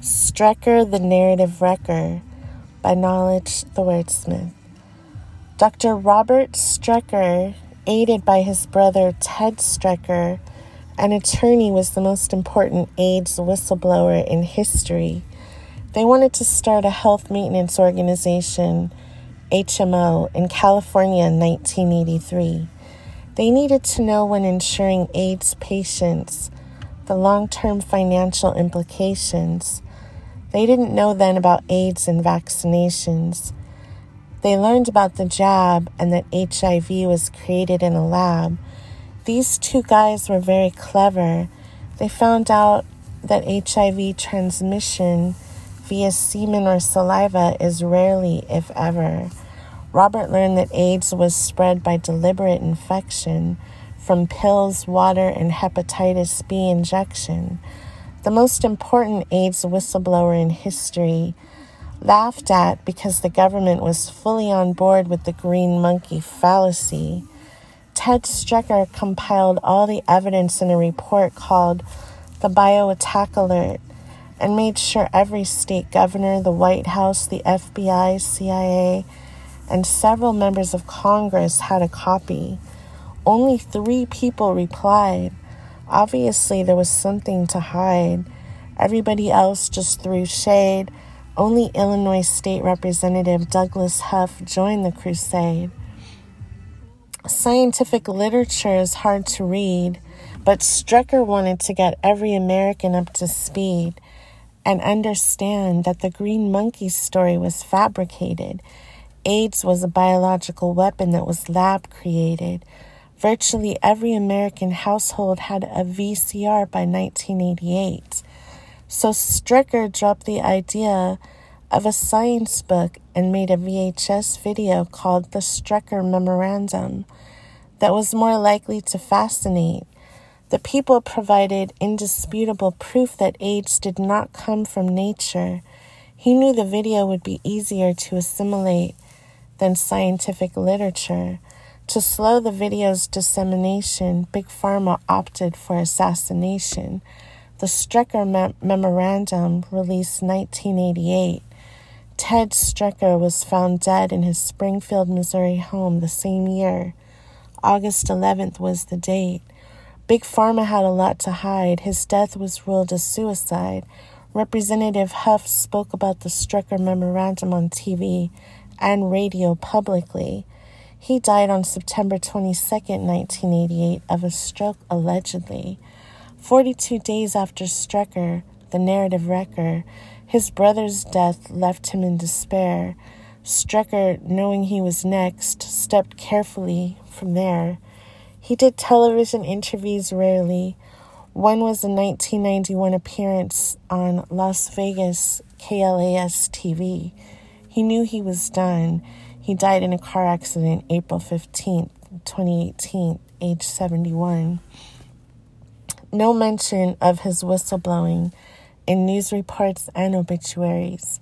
Strecker the Narrative Wrecker by Knowledge the Wordsmith. Dr. Robert Strecker, aided by his brother Ted Strecker, an attorney, was the most important AIDS whistleblower in history. They wanted to start a health maintenance organization, HMO, in California in 1983. They needed to know when insuring AIDS patients the long term financial implications. They didn't know then about AIDS and vaccinations. They learned about the jab and that HIV was created in a lab. These two guys were very clever. They found out that HIV transmission via semen or saliva is rarely, if ever. Robert learned that AIDS was spread by deliberate infection from pills, water, and hepatitis B injection. The most important AIDS whistleblower in history laughed at because the government was fully on board with the green monkey fallacy. Ted Strecker compiled all the evidence in a report called the Bio Attack Alert and made sure every state governor, the White House, the FBI, CIA, and several members of Congress had a copy. Only three people replied. Obviously, there was something to hide. Everybody else just threw shade. Only Illinois State Representative Douglas Huff joined the crusade. Scientific literature is hard to read, but Strecker wanted to get every American up to speed and understand that the green monkey story was fabricated. AIDS was a biological weapon that was lab created. Virtually every American household had a VCR by 1988. So Strecker dropped the idea of a science book and made a VHS video called The Strecker Memorandum that was more likely to fascinate. The people provided indisputable proof that AIDS did not come from nature. He knew the video would be easier to assimilate than scientific literature. To slow the video's dissemination, Big Pharma opted for assassination. The Strecker Me- Memorandum, released 1988, Ted Strecker was found dead in his Springfield, Missouri home the same year. August 11th was the date. Big Pharma had a lot to hide. His death was ruled a suicide. Representative Huff spoke about the Strecker Memorandum on TV and radio publicly. He died on September 22, 1988, of a stroke allegedly. 42 days after Strecker, the narrative wrecker, his brother's death left him in despair. Strecker, knowing he was next, stepped carefully from there. He did television interviews rarely. One was a 1991 appearance on Las Vegas KLAS TV. He knew he was done. He died in a car accident April 15th, 2018, age 71. No mention of his whistleblowing in news reports and obituaries,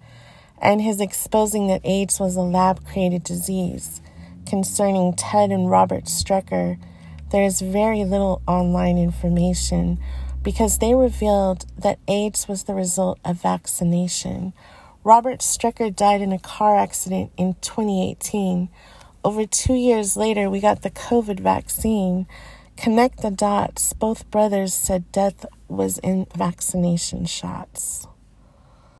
and his exposing that AIDS was a lab created disease. Concerning Ted and Robert Strecker, there is very little online information because they revealed that AIDS was the result of vaccination Robert Strecker died in a car accident in 2018. Over two years later, we got the COVID vaccine. Connect the dots. Both brothers said death was in vaccination shots.